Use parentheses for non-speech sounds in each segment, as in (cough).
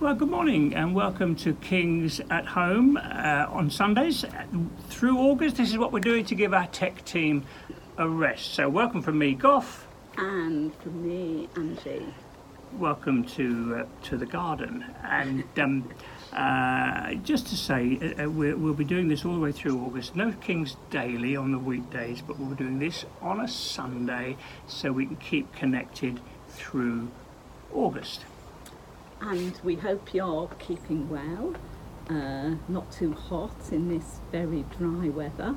Well, good morning and welcome to Kings at Home uh, on Sundays. Through August, this is what we're doing to give our tech team a rest. So, welcome from me, Goff. And from me, Angie. Welcome to uh, to the garden. And (laughs) um, uh, just to say, uh, uh we will be doing this all the way through August. No Kings Daily on the weekdays, but we'll be doing this on a Sunday so we can keep connected through August and we hope you're keeping well, uh, not too hot in this very dry weather.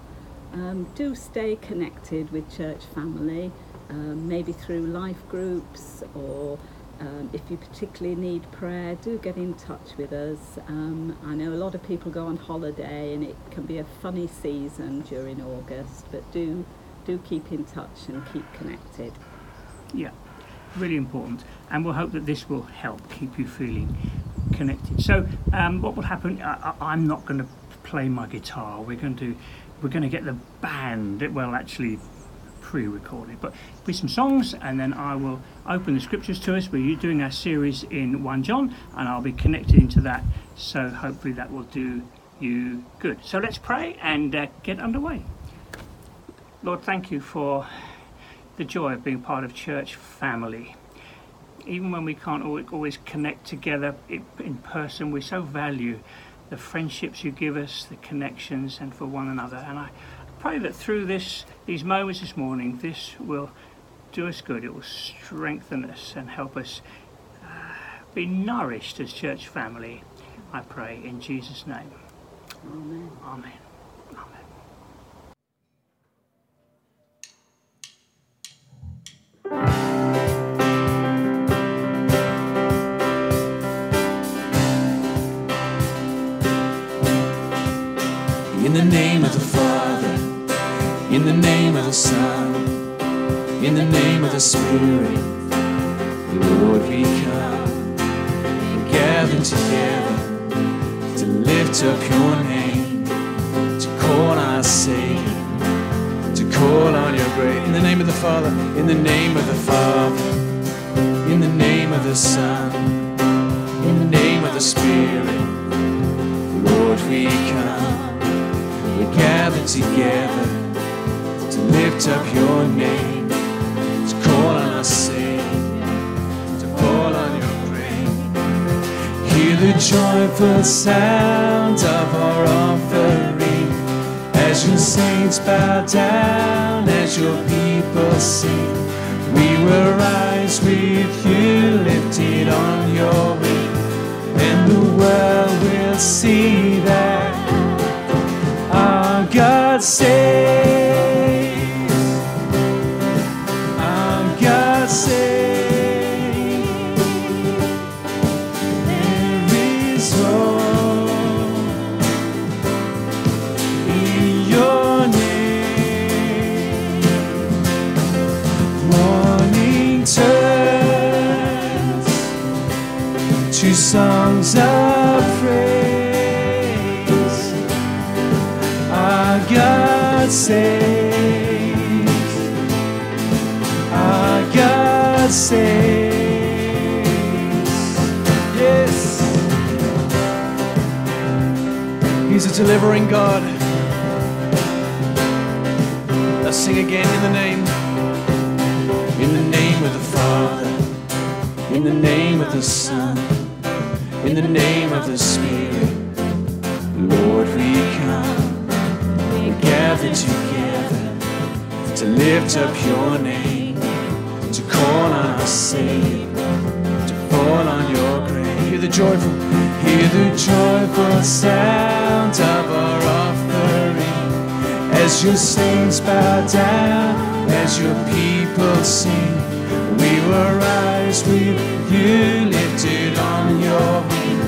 Um, do stay connected with church family, um, maybe through life groups or um, if you particularly need prayer, do get in touch with us. Um, I know a lot of people go on holiday and it can be a funny season during August, but do do keep in touch and keep connected. Yeah really important, and we'll hope that this will help keep you feeling connected. So, um, what will happen? I, am not going to play my guitar. We're going to we're going to get the band. Well, actually, pre-recorded, but with some songs, and then I will open the scriptures to us. We're doing our series in one John, and I'll be connected into that. So hopefully that will do you good. So let's pray and uh, get underway. Lord, thank you for the joy of being part of church family. Even when we can't always connect together in person, we so value the friendships you give us, the connections, and for one another. And I pray that through this, these moments this morning, this will do us good. It will strengthen us and help us uh, be nourished as church family. I pray in Jesus' name. Amen. Amen. The name of the Father, in the name of the Son, in the name of the Spirit, Lord, we come and gather together to lift up your name, to call our Savior, to call on your grace. In the name of the Father, in the name of the Father, in the name of the Son, in the name of the Spirit, Lord, we come we gather together to lift up your name, to call on our Savior, to call on your grace. Hear the joyful sound of our offering as your saints bow down, as your people sing. We will rise with you lifted on your wing, and the world will see that God saves. Our God saves. There is hope in your name. Morning turns to songs of saves. Our God saves. Yes. He's a delivering God. Let's sing again in the name. In the name of the Father. In the name of the Son. In the name of the Spirit. To lift up your name, to call on our Savior, to fall on your grave. Hear the joyful, hear the joyful sound of our offering as your saints bow down, as your people sing. We will rise with you lifted on your wing,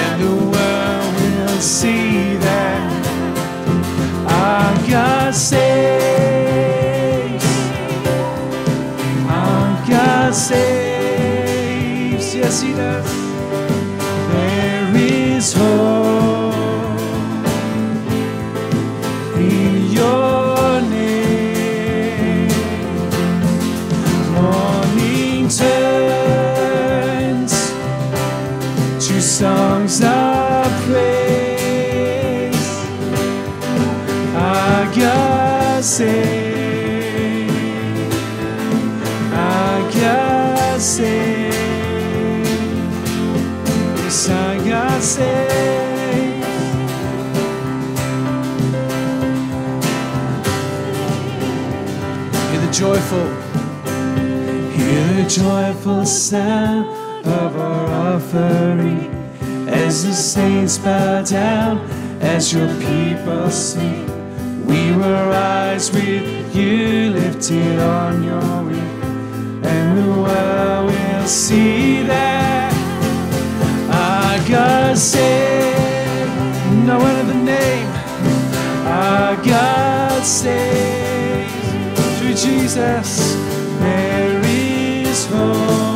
and the world will see that God saves. Our God saves. Yes, He does. There is hope in your name. Morning turns to Hear the joyful, hear the joyful sound of our offering as the saints bow down, as your people sing. We will rise with you lifted on your wing, and the world will see that our God said, No other name, our God saves through Jesus. There is hope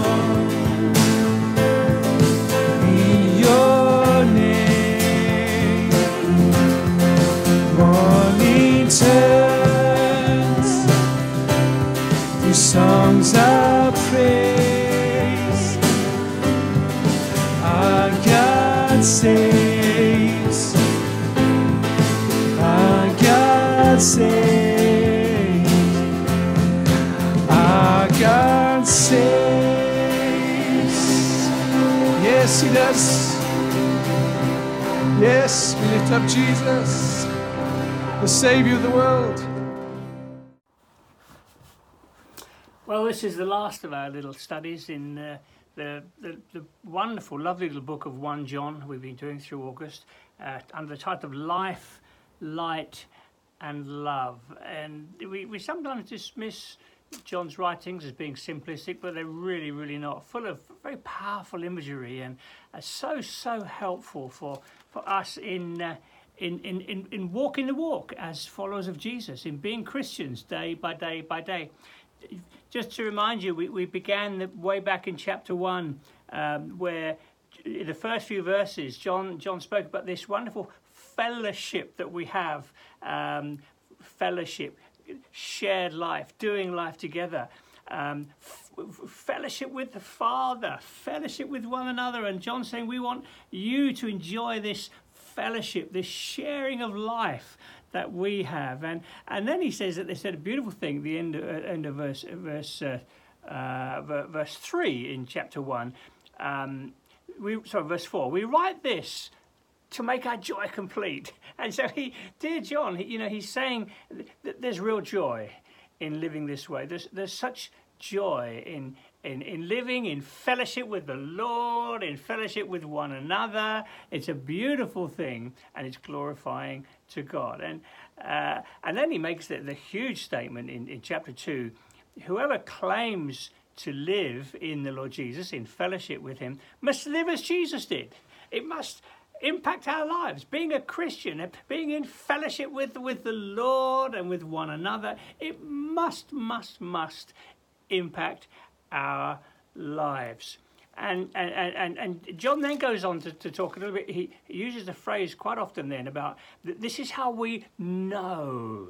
Yes, we lift up Jesus, the Savior of the world. Well, this is the last of our little studies in uh, the, the, the wonderful, lovely little book of 1 John we've been doing through August uh, under the title of Life, Light and Love. And we, we sometimes dismiss John's writings as being simplistic, but they're really, really not. Full of very powerful imagery and uh, so, so helpful for, for us in. Uh, in, in, in, in walking the walk as followers of Jesus, in being Christians day by day by day just to remind you, we, we began the, way back in chapter 1, um, where in the first few verses, John, John spoke about this wonderful fellowship that we have um, fellowship, shared life, doing life together. Um, f- fellowship with the Father, fellowship with one another. And John saying, We want you to enjoy this fellowship, this sharing of life that we have. And and then he says that they said a beautiful thing at the end of, uh, end of verse verse uh, uh, verse three in chapter one. Um, we sorry verse four. We write this to make our joy complete. And so he, dear John, you know, he's saying that there's real joy in living this way. There's there's such joy in in, in living in fellowship with the Lord, in fellowship with one another. It's a beautiful thing and it's glorifying to God. And, uh, and then he makes the, the huge statement in, in chapter 2 whoever claims to live in the Lord Jesus, in fellowship with him, must live as Jesus did. It must impact our lives. Being a Christian, being in fellowship with, with the Lord and with one another, it must, must, must impact our lives. And, and, and, and John then goes on to, to talk a little bit, he, he uses the phrase quite often then about this is how we know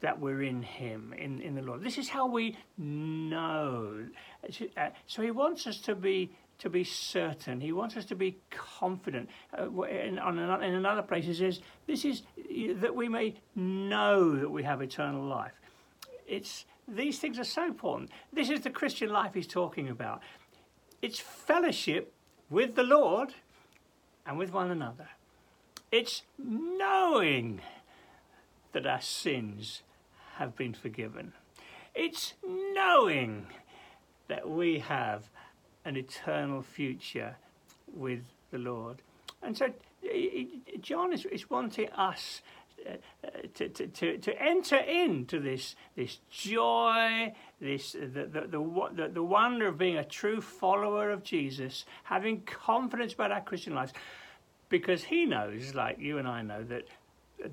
that we're in him, in, in the Lord. This is how we know. Uh, So he wants us to be to be certain. He wants us to be confident. Uh, in, another, in another place, he says, "This is that we may know that we have eternal life." It's these things are so important. This is the Christian life he's talking about. It's fellowship with the Lord and with one another. It's knowing that our sins have been forgiven. It's knowing that we have an eternal future with the Lord. And so John is, is wanting us uh, to, to, to, to enter into this, this joy, this, the, the, the, the, wonder of being a true follower of Jesus, having confidence about our Christian lives, because he knows, like you and I know, that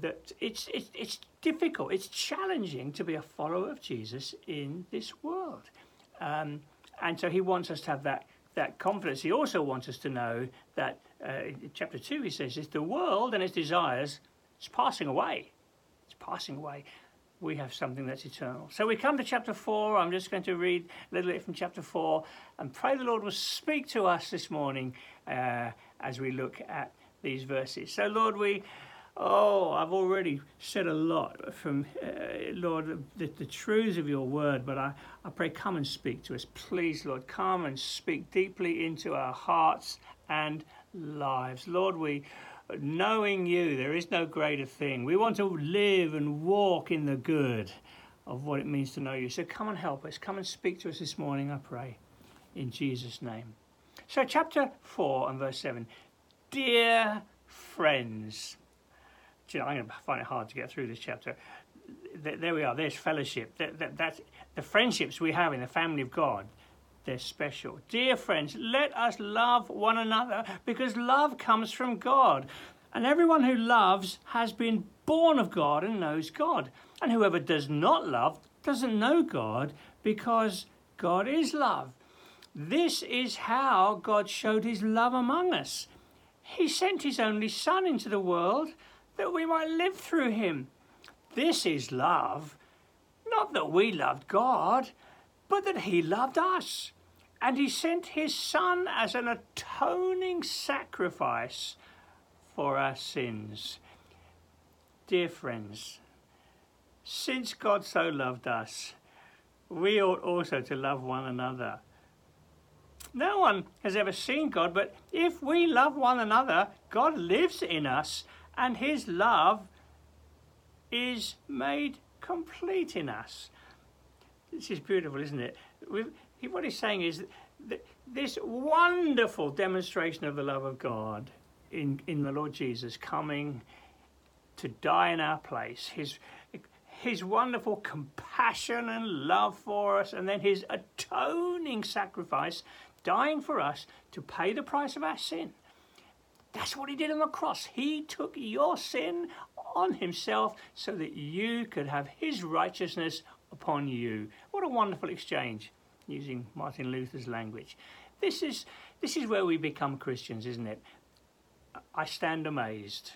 that it's, it's, it's difficult, it's challenging to be a follower of Jesus in this world. Um, and so he wants us to have that, that confidence. He also wants us to know that, uh, in chapter 2, he says, it's the world and its desires, it's passing away. It's passing away. We have something that's eternal. So we come to chapter 4. I'm just going to read a little bit from chapter 4 and pray the Lord will speak to us this morning uh, as we look at these verses. So, Lord, we. Oh, I've already said a lot from, uh, Lord, the, the, truths of your word, but I, I pray, come and speak to us. Please, Lord, come and speak deeply into our hearts and lives. Lord, we, knowing you, there is no greater thing. We want to live and walk in the good of what it means to know you. So come and help us. Come and speak to us this morning, I pray, in Jesus' name. So, chapter 4 and verse 7 Dear friends, you know, I'm going to find it hard to get through this chapter. There we are, there's fellowship. That, that, that's the friendships we have in the family of God. They're special. Dear friends, let us love one another because love comes from God. And everyone who loves has been born of God and knows God. And whoever does not love doesn't know God because God is love. This is how God showed his love among us. He sent his only Son into the world that we might live through him. This is love. Not that we loved God, but that he loved us. And he sent his Son as an atoning sacrifice for our sins. Dear friends, since God so loved us, we ought also to love one another. No one has ever seen God, but if we love one another, God lives in us, and his love is made complete in us. This is beautiful, isn't it? what he's saying is that this wonderful demonstration of the love of God in, in the Lord Jesus coming to die in our place, his, his wonderful compassion and love for us, and then his atoning sacrifice dying for us to pay the price of our sin. That's what he did on the cross. He took your sin on himself so that you could have his righteousness upon you. What a wonderful exchange, using Martin Luther's language. This is, this is where we become Christians, isn't it? I stand amazed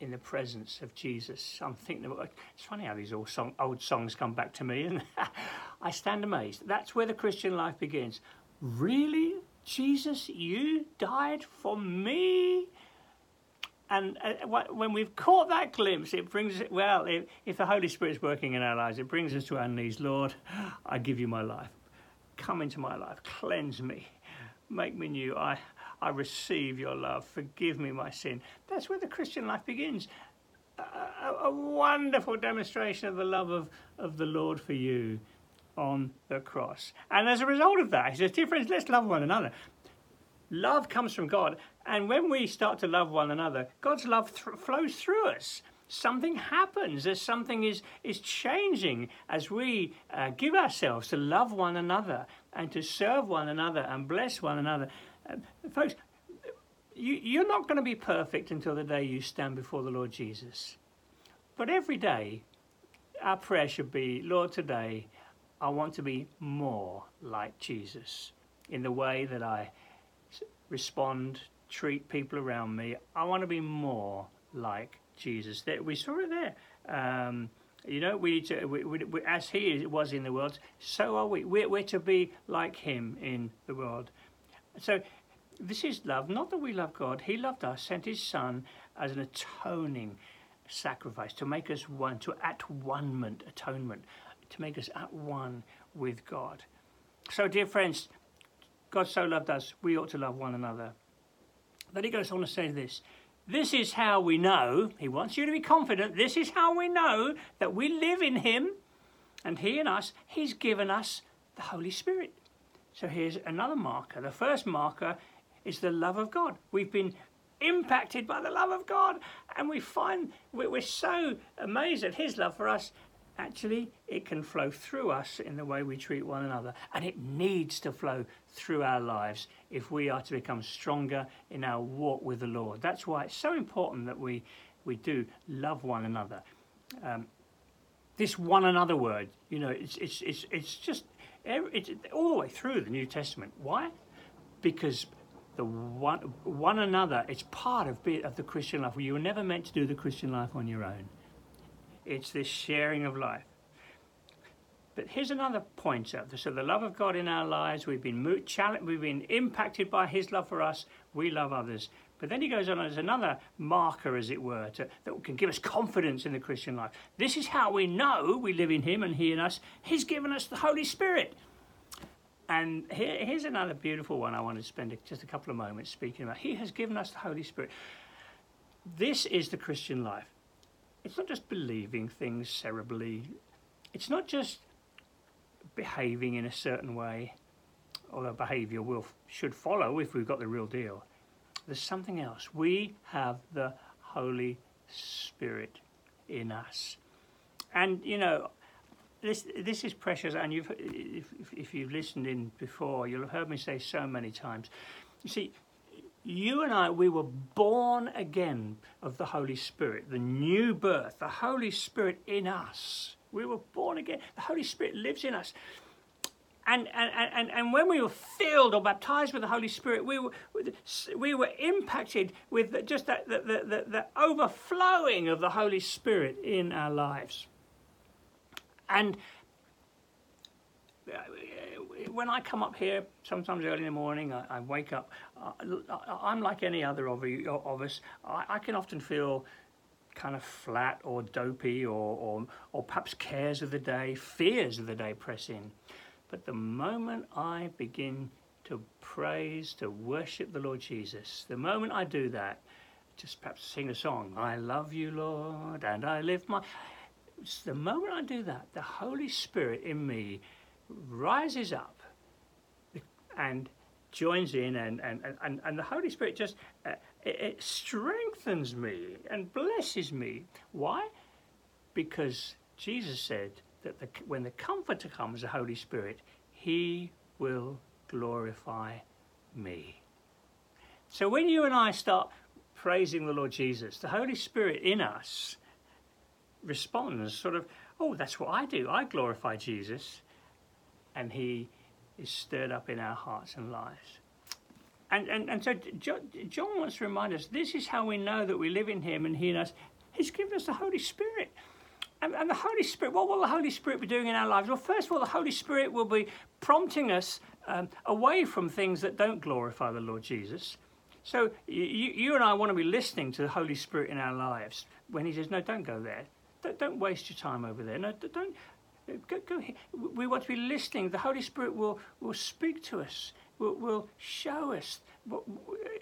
in the presence of Jesus. I'm thinking about it's funny how these old, song, old songs come back to me, and (laughs) I stand amazed. That's where the Christian life begins. Really? Jesus, you died for me? And uh, when we've caught that glimpse, it brings it, well, if, if the Holy Spirit's working in our lives, it brings us to our knees. Lord, I give you my life. Come into my life. Cleanse me. Make me new. I, I receive your love. Forgive me my sin. That's where the Christian life begins. A, a, a wonderful demonstration of the love of, of the Lord for you on the cross. And as a result of that, he says, Dear friends, let's love one another. Love comes from God. And when we start to love one another, God's love th- flows through us. Something happens, as something is, is changing as we uh, give ourselves to love one another and to serve one another and bless one another. Uh, folks, you, you're not going to be perfect until the day you stand before the Lord Jesus. But every day, our prayer should be Lord, today I want to be more like Jesus in the way that I respond, treat people around me. I want to be more like Jesus. That We saw it there. Um, you know, we need to, we, we, we, as He was in the world, so are we. We're, we're to be like Him in the world. So, this is love. Not that we love God. He loved us, sent His Son as an atoning sacrifice to make us one, to at one atonement to make us at one with God. So, dear friends, God so loved us, we ought to love one another. Then he goes on to say this This is how we know, he wants you to be confident, this is how we know that we live in him and he in us, he's given us the Holy Spirit. So here's another marker. The first marker is the love of God. We've been impacted by the love of God, and we find we're so amazed at His love for us actually it can flow through us in the way we treat one another and it needs to flow through our lives if we are to become stronger in our walk with the lord. That's why it's so important that we we do love one another. Um, this one another word you know it's it's it's, it's just it's all the way through the new testament. Why? Because the one one another it's part of, of the christian life. You were never meant to do the christian life on your own it's this sharing of life. But here's another pointer. So the love of God in our lives, we've been challenged we've been impacted by His love for us. We love others. But then he goes on as another marker, as it were, to, that can give us confidence in the Christian life. This is how we know we live in Him and He in us. He's given us the Holy Spirit. And here, here's another beautiful one I want to spend just a couple of moments speaking about. He has given us the Holy Spirit. This is the Christian life. It's not just believing things cerebrally. it's not just behaving in a certain way, although behaviour will should follow if we've got the real deal. There's something else. We have the Holy Spirit in us, and you know. This, this is precious, and you've, if, if you've listened in before, you'll have heard me say so many times. You see, you and I, we were born again of the Holy Spirit, the new birth, the Holy Spirit in us. We were born again. The Holy Spirit lives in us. And, and, and, and when we were filled or baptized with the Holy Spirit, we were, we were impacted with just that, the, the, the, the overflowing of the Holy Spirit in our lives. And when I come up here, sometimes early in the morning, I, I wake up. Uh, I'm like any other of, you, of us. I, I, can often feel kind of flat or dopey, or, or, or perhaps cares of the day, fears of the day press in. But the moment I begin to praise, to worship the Lord Jesus, the moment I do that, just perhaps sing a song, I love you, Lord, and I live my. The moment I do that, the Holy Spirit in me rises up and joins in and, and, and, and the Holy Spirit just uh, it, it strengthens me and blesses me. Why? Because Jesus said that the, when the Comforter comes, the Holy Spirit, he will glorify me. So when you and I start praising the Lord Jesus, the Holy Spirit in us responds sort of, oh, that's what I do. I glorify Jesus and he is stirred up in our hearts and lives. And, and, and so John wants to remind us this is how we know that we live in him and he in us. He's given us the Holy Spirit. And, and the Holy Spirit, what will the Holy Spirit be doing in our lives? Well, first of all, the Holy Spirit will be prompting us um, away from things that don't glorify the Lord Jesus. So you, you and I want to be listening to the Holy Spirit in our lives when He says, "No, don't go there. Don't, don't waste your time over there. No, don't Go, go, we want to be listening. The Holy Spirit will, will speak to us, will, will show us, will,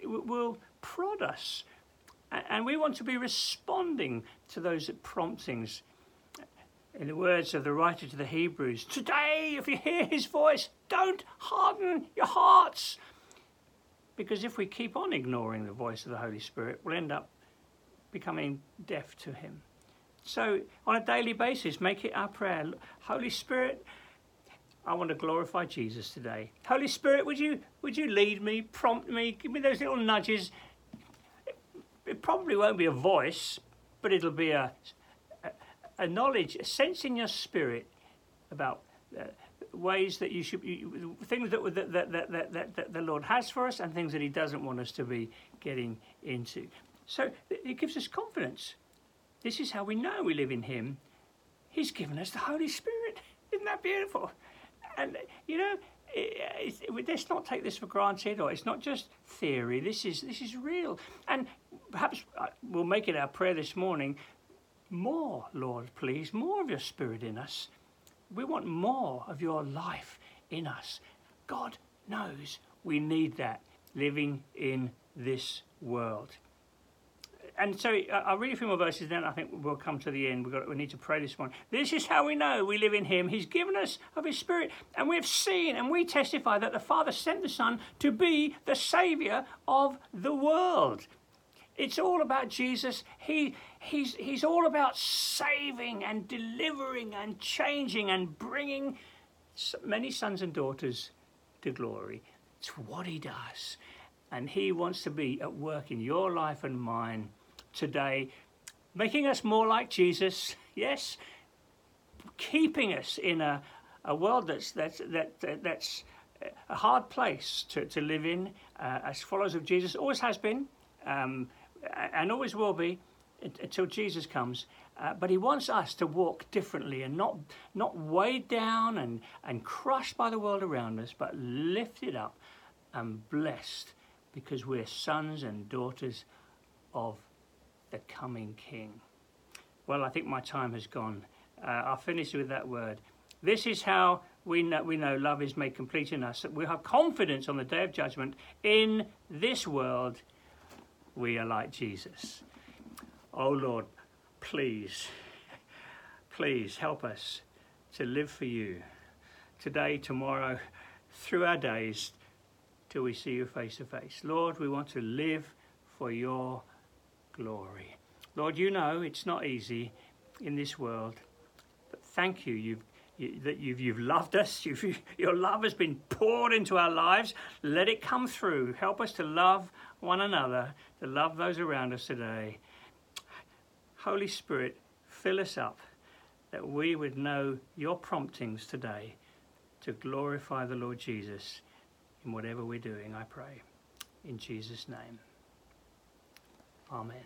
will prod us. And we want to be responding to those promptings. In the words of the writer to the Hebrews, today, if you hear his voice, don't harden your hearts. Because if we keep on ignoring the voice of the Holy Spirit, we'll end up becoming deaf to him. So, on a daily basis, make it our prayer. Holy Spirit, I want to glorify Jesus today. Holy Spirit, would you would you lead me, prompt me, give me those little nudges? It probably won't be a voice, but it'll be a a, knowledge, a sense in your spirit about uh, ways that you should, things that, that, that, that, that, that the Lord has for us, and things that He doesn't want us to be getting into. So it gives us confidence this is how we know we live in Him. He's given us the Holy Spirit. Isn't that beautiful? And, you know, it, it, let's not take this for granted, or it's not just theory. This is this is real, and perhaps uh, we'll make it our prayer this morning. More, Lord, please, more of Your Spirit in us. We want more of Your life in us. God knows we need that living in this world and so I'll read a few more verses, then I think we'll come to the end. We've got, we need to pray this morning. This is how we know we live in Him. He's given us of His Spirit, and we have seen and we testify that the Father sent the Son to be the Saviour of the world. It's all about Jesus. He, he's, he's all about saving and delivering and changing and bringing many sons and daughters to glory. It's what He does. And He wants to be at work in your life and mine today, making us more like Jesus, (laughs) yes, keeping us in a, a world that's, that's, that, that, that's a hard place to, to live in uh, as followers of Jesus, always has been um, and always will be until Jesus comes. Uh, but he wants us to walk differently and not, not weighed down and, and crushed by the world around us, but lifted up and blessed because we're sons and daughters of the coming King. Well, I think my time has gone. Uh, I'll finish with that word. This is how we know, we know love is made complete in us. That we have confidence on the day of judgment. In this world, we are like Jesus. Oh Lord, please, please help us to live for you today, tomorrow, through our days till we see you face to face. Lord, we want to live for your glory. Lord, you know it's not easy in this world, but thank you. You've you, that you've, you've loved us. (laughs) You've, your love has been poured into our lives. Let it come through. Help us to love one another, to love those around us today. Holy Spirit, fill us up that we would know your promptings today to glorify the Lord Jesus in whatever we're doing, I pray. In Jesus' name. Amen.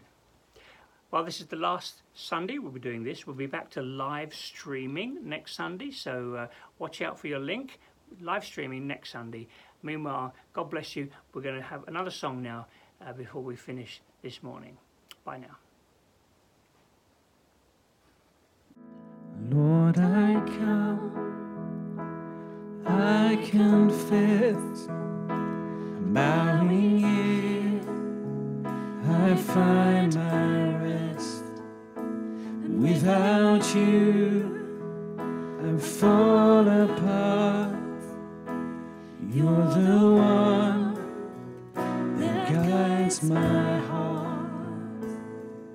Well, this is the last Sunday we'll be doing this. We'll be back to live streaming next Sunday, so uh, watch out for your link. Live streaming next Sunday. Meanwhile, God bless you. We're going to have another song now uh, before we finish this morning. Bye now. Lord, I come, I confess, bowing here, I find my rest. Without you, I fall apart. You're the one that guides my heart.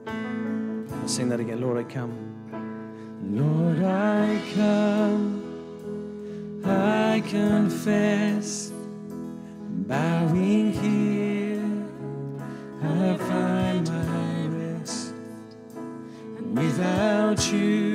I'll sing that again. Lord, I come. Lord, I come, I confess, bowing Without you,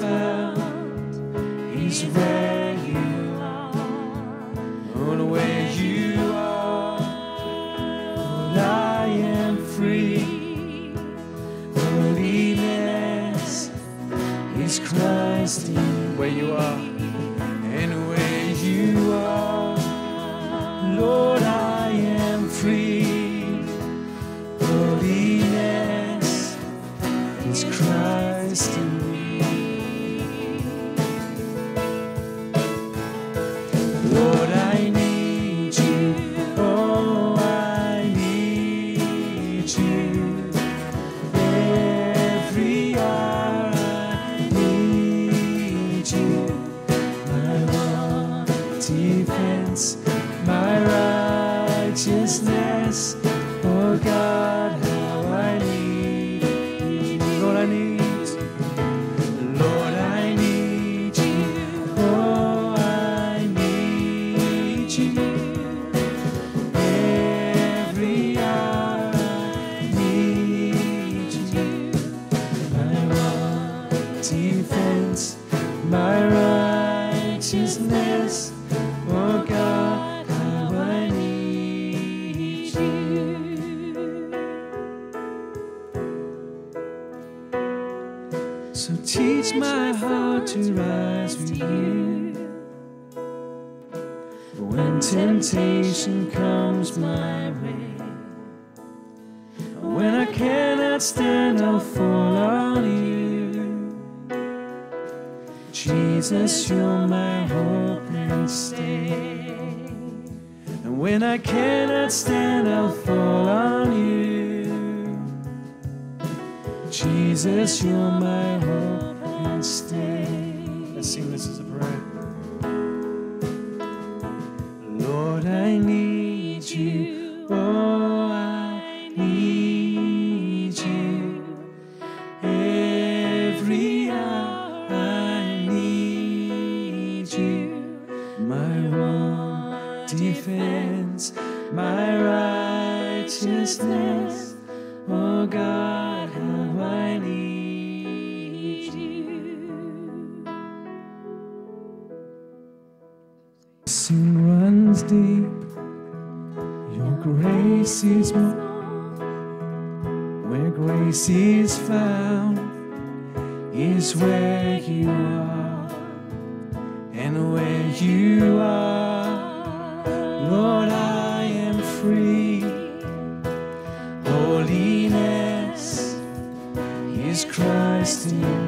found, is where righteousness. Oh God, temptation comes my way, when I cannot stand, I'll fall on you. Jesus, you're my hope and stay. And when I cannot stand, I'll fall on you. Jesus, you're my hope and stay. Let's sing this as a prayer. sin runs deep. Your grace is more. Where grace is found is where you are. And where you are, Lord, I am free. Holiness is Christ in you.